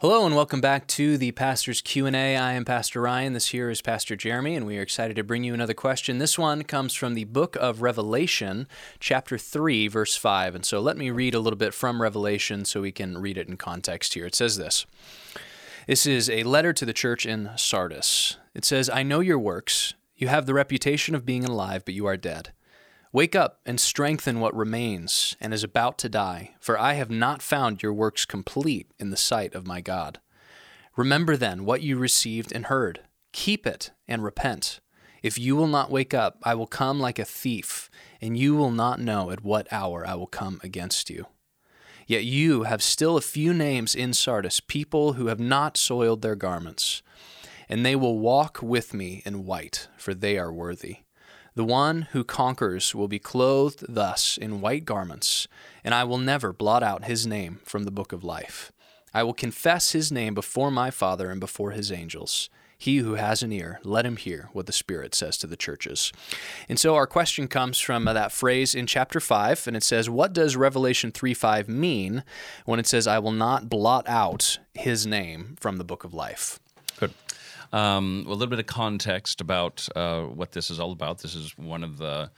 Hello and welcome back to the Pastor's Q&A. I am Pastor Ryan. This here is Pastor Jeremy and we are excited to bring you another question. This one comes from the book of Revelation, chapter 3, verse 5. And so let me read a little bit from Revelation so we can read it in context here. It says this. This is a letter to the church in Sardis. It says, "I know your works. You have the reputation of being alive, but you are dead. Wake up and strengthen what remains and is about to die, for I have not found your works complete in the sight of my God. Remember then what you received and heard. Keep it and repent. If you will not wake up, I will come like a thief, and you will not know at what hour I will come against you. Yet you have still a few names in Sardis, people who have not soiled their garments, and they will walk with me in white, for they are worthy. The one who conquers will be clothed thus in white garments, and I will never blot out his name from the book of life. I will confess his name before my Father and before his angels. He who has an ear, let him hear what the Spirit says to the churches. And so our question comes from uh, that phrase in chapter 5, and it says, What does Revelation 3 5 mean when it says, I will not blot out his name from the book of life? Um, a little bit of context about uh, what this is all about. This is one of the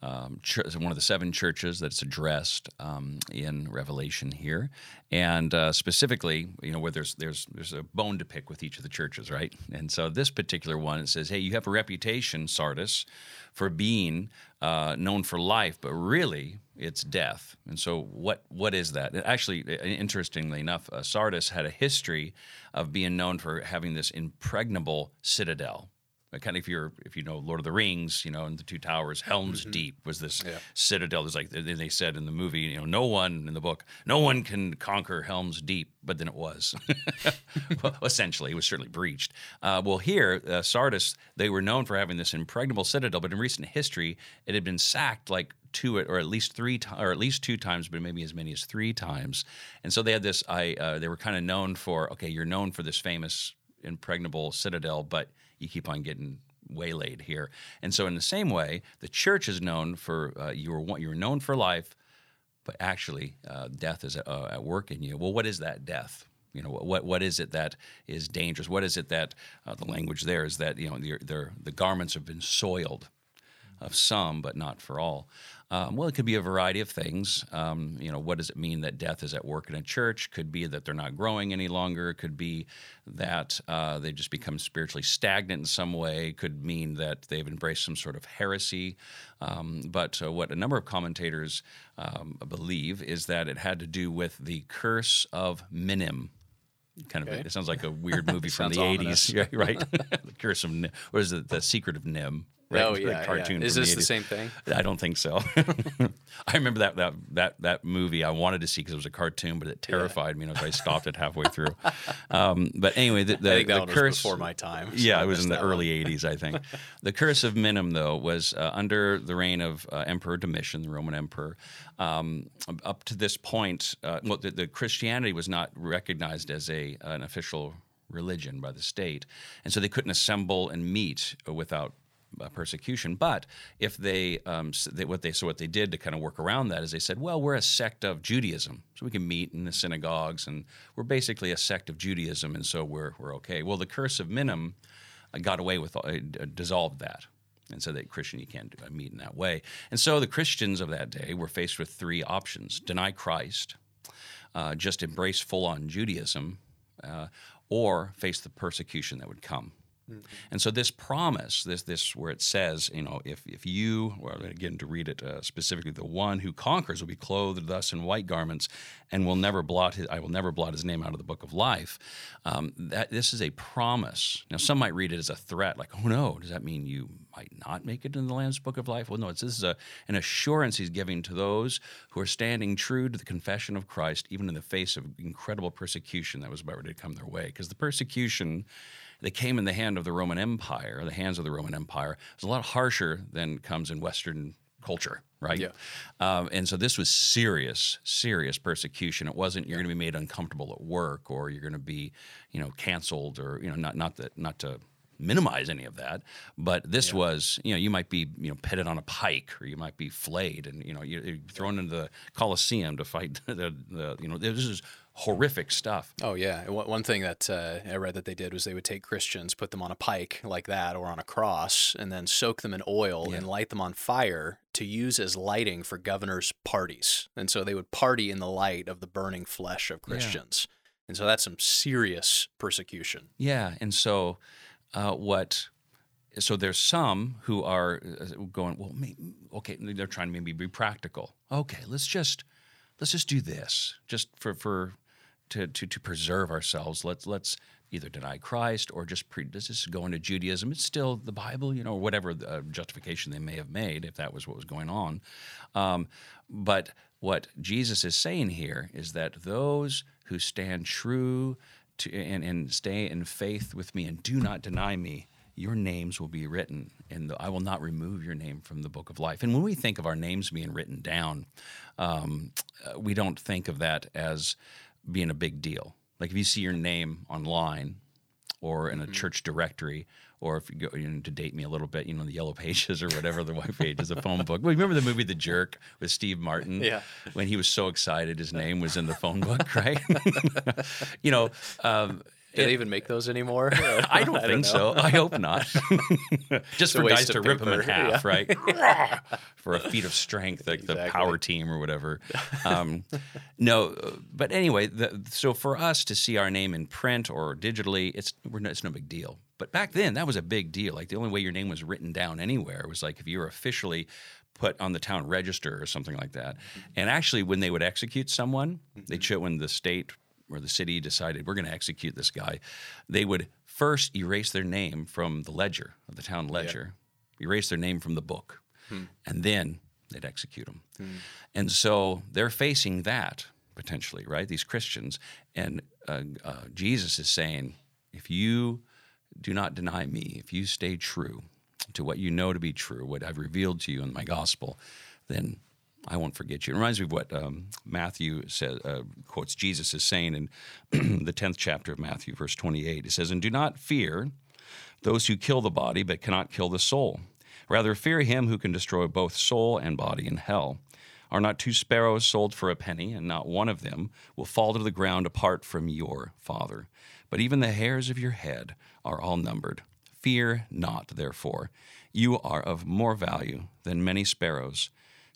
um, ch- one of the seven churches that's addressed um, in Revelation here, and uh, specifically, you know, where there's there's there's a bone to pick with each of the churches, right? And so this particular one it says, "Hey, you have a reputation, Sardis, for being uh, known for life, but really it's death." And so, what what is that? Actually, interestingly enough, uh, Sardis had a history of being known for having this impregnable citadel kind of if you're if you know Lord of the Rings, you know, in the Two Towers, Helm's mm-hmm. Deep was this yeah. citadel. There's like they said in the movie, you know, no one in the book, no one can conquer Helm's Deep, but then it was. well, essentially, it was certainly breached. Uh, well, here, uh, Sardis, they were known for having this impregnable citadel, but in recent history, it had been sacked like two or at least three or at least two times, but maybe as many as three times. And so they had this. I uh, they were kind of known for okay, you're known for this famous impregnable citadel, but you keep on getting waylaid here. And so, in the same way, the church is known for uh, you were you were known for life, but actually, uh, death is uh, at work in you. Well, what is that death? You know, what what is it that is dangerous? What is it that uh, the language there is that you know the garments have been soiled of some, but not for all. Um, well, it could be a variety of things. Um, you know, what does it mean that death is at work in a church? Could be that they're not growing any longer. Could be that uh, they just become spiritually stagnant in some way. Could mean that they've embraced some sort of heresy. Um, but uh, what a number of commentators um, believe is that it had to do with the curse of Minim kind of it sounds like a weird movie from the ominous. 80s right the curse of what is it the secret of NIMH Right? Oh yeah, cartoon. Yeah. Is this the, same thing? I don't think so. I remember that that that that movie I wanted to see because it was a cartoon, but it terrified yeah. me, and I stopped it halfway through. Um, but anyway, the, the, the curse before my time. So yeah, it was in the early '80s, I think. the curse of Minim, though, was uh, under the reign of uh, Emperor Domitian, the Roman emperor. Um, up to this point, uh, well, the, the Christianity was not recognized as a an official religion by the state, and so they couldn't assemble and meet without uh, persecution. But if they, um, they, what they so what they did to kind of work around that is they said, well, we're a sect of Judaism, so we can meet in the synagogues, and we're basically a sect of Judaism, and so we're we're okay. Well, the curse of Minim uh, got away with uh, dissolved that. And so that Christian, you can't uh, meet in that way. And so the Christians of that day were faced with three options: deny Christ, uh, just embrace full-on Judaism, uh, or face the persecution that would come. Mm-hmm. And so this promise, this this where it says, you know, if if you, well, again to read it uh, specifically, the one who conquers will be clothed thus in white garments, and will never blot his, I will never blot his name out of the book of life. Um, that this is a promise. Now some might read it as a threat, like, oh no, does that mean you might not make it in the Lamb's book of life? Well, no, it's this is a, an assurance he's giving to those who are standing true to the confession of Christ, even in the face of incredible persecution that was about to come their way, because the persecution that came in the hand of the Roman Empire, the hands of the Roman Empire, was a lot harsher than comes in Western culture, right? Yeah. Um, and so this was serious, serious persecution. It wasn't you're going to be made uncomfortable at work or you're going to be, you know, canceled or you know not not that not to minimize any of that, but this yeah. was, you know, you might be, you know, petted on a pike, or you might be flayed, and you know, you're, thrown into the Colosseum to fight the, the you know, this is horrific stuff. Oh yeah, one thing that uh, I read that they did was they would take Christians, put them on a pike like that or on a cross, and then soak them in oil yeah. and light them on fire to use as lighting for governors' parties. And so they would party in the light of the burning flesh of Christians. Yeah. And so that's some serious persecution. Yeah, and so uh, what so there's some who are uh, going well maybe, okay they're trying to maybe be practical. Okay let's just let's just do this just for for to to, to preserve ourselves. Let's let's either deny Christ or just pre, let's just go into Judaism. It's still the Bible you know or whatever the justification they may have made if that was what was going on. Um, but what Jesus is saying here is that those who stand true to, and, and stay in faith with me and do not deny me, your names will be written, and I will not remove your name from the book of life. And when we think of our names being written down, um, we don't think of that as being a big deal. Like if you see your name online or in a mm-hmm. church directory, or if you go you know, to date me a little bit, you know, the yellow pages or whatever, the white pages, a phone book. Well, remember the movie The Jerk with Steve Martin? Yeah. When he was so excited his name was in the phone book, right? you know, um, do they even make those anymore? I don't I think don't so. I hope not. Just for guys to rip them in half, yeah. right? for a feat of strength, like exactly. the power team or whatever. Um, no, but anyway, the, so for us to see our name in print or digitally, it's it's no big deal. But back then, that was a big deal. Like the only way your name was written down anywhere was like if you were officially put on the town register or something like that. And actually, when they would execute someone, they mm-hmm. chose when the state or the city decided we're going to execute this guy, they would first erase their name from the ledger of the town ledger, yeah. erase their name from the book, hmm. and then they'd execute them. Hmm. And so they're facing that potentially, right? These Christians, and uh, uh, Jesus is saying, if you do not deny me, if you stay true to what you know to be true, what I've revealed to you in my gospel, then I won't forget you. It reminds me of what um, Matthew says, uh, quotes Jesus as saying in the 10th chapter of Matthew, verse 28. He says, And do not fear those who kill the body but cannot kill the soul. Rather, fear him who can destroy both soul and body in hell. Are not two sparrows sold for a penny, and not one of them will fall to the ground apart from your Father? But even the hairs of your head are all numbered. Fear not, therefore. You are of more value than many sparrows.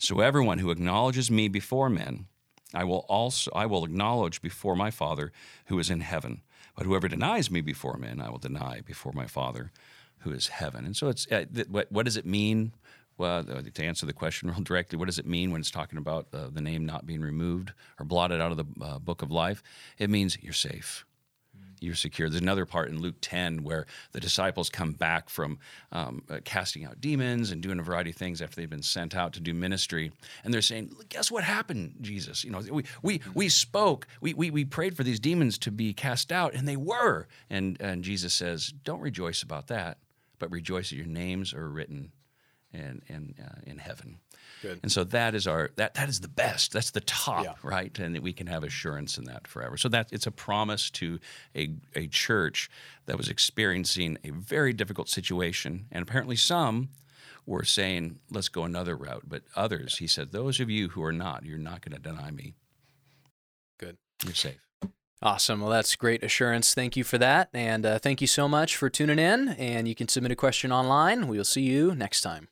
So everyone who acknowledges me before men, I will also I will acknowledge before my Father who is in heaven. But whoever denies me before men, I will deny before my Father who is heaven. And so it's uh, th- what, what does it mean? Well, uh, to answer the question real directly, what does it mean when it's talking about uh, the name not being removed or blotted out of the uh, book of life? It means you're safe you're secure. There's another part in Luke 10 where the disciples come back from um, uh, casting out demons and doing a variety of things after they've been sent out to do ministry. And they're saying, Guess what happened, Jesus? You know, we, we, we spoke, we, we, we prayed for these demons to be cast out, and they were. And, and Jesus says, Don't rejoice about that, but rejoice that your names are written in, in, uh, in heaven. Good. And so that is our that that is the best. That's the top, yeah. right? And we can have assurance in that forever. So that it's a promise to a a church that was experiencing a very difficult situation, and apparently some were saying, "Let's go another route," but others, he said, "Those of you who are not, you're not going to deny me." Good. You're safe. Awesome. Well, that's great assurance. Thank you for that. And uh, thank you so much for tuning in. And you can submit a question online. We will see you next time.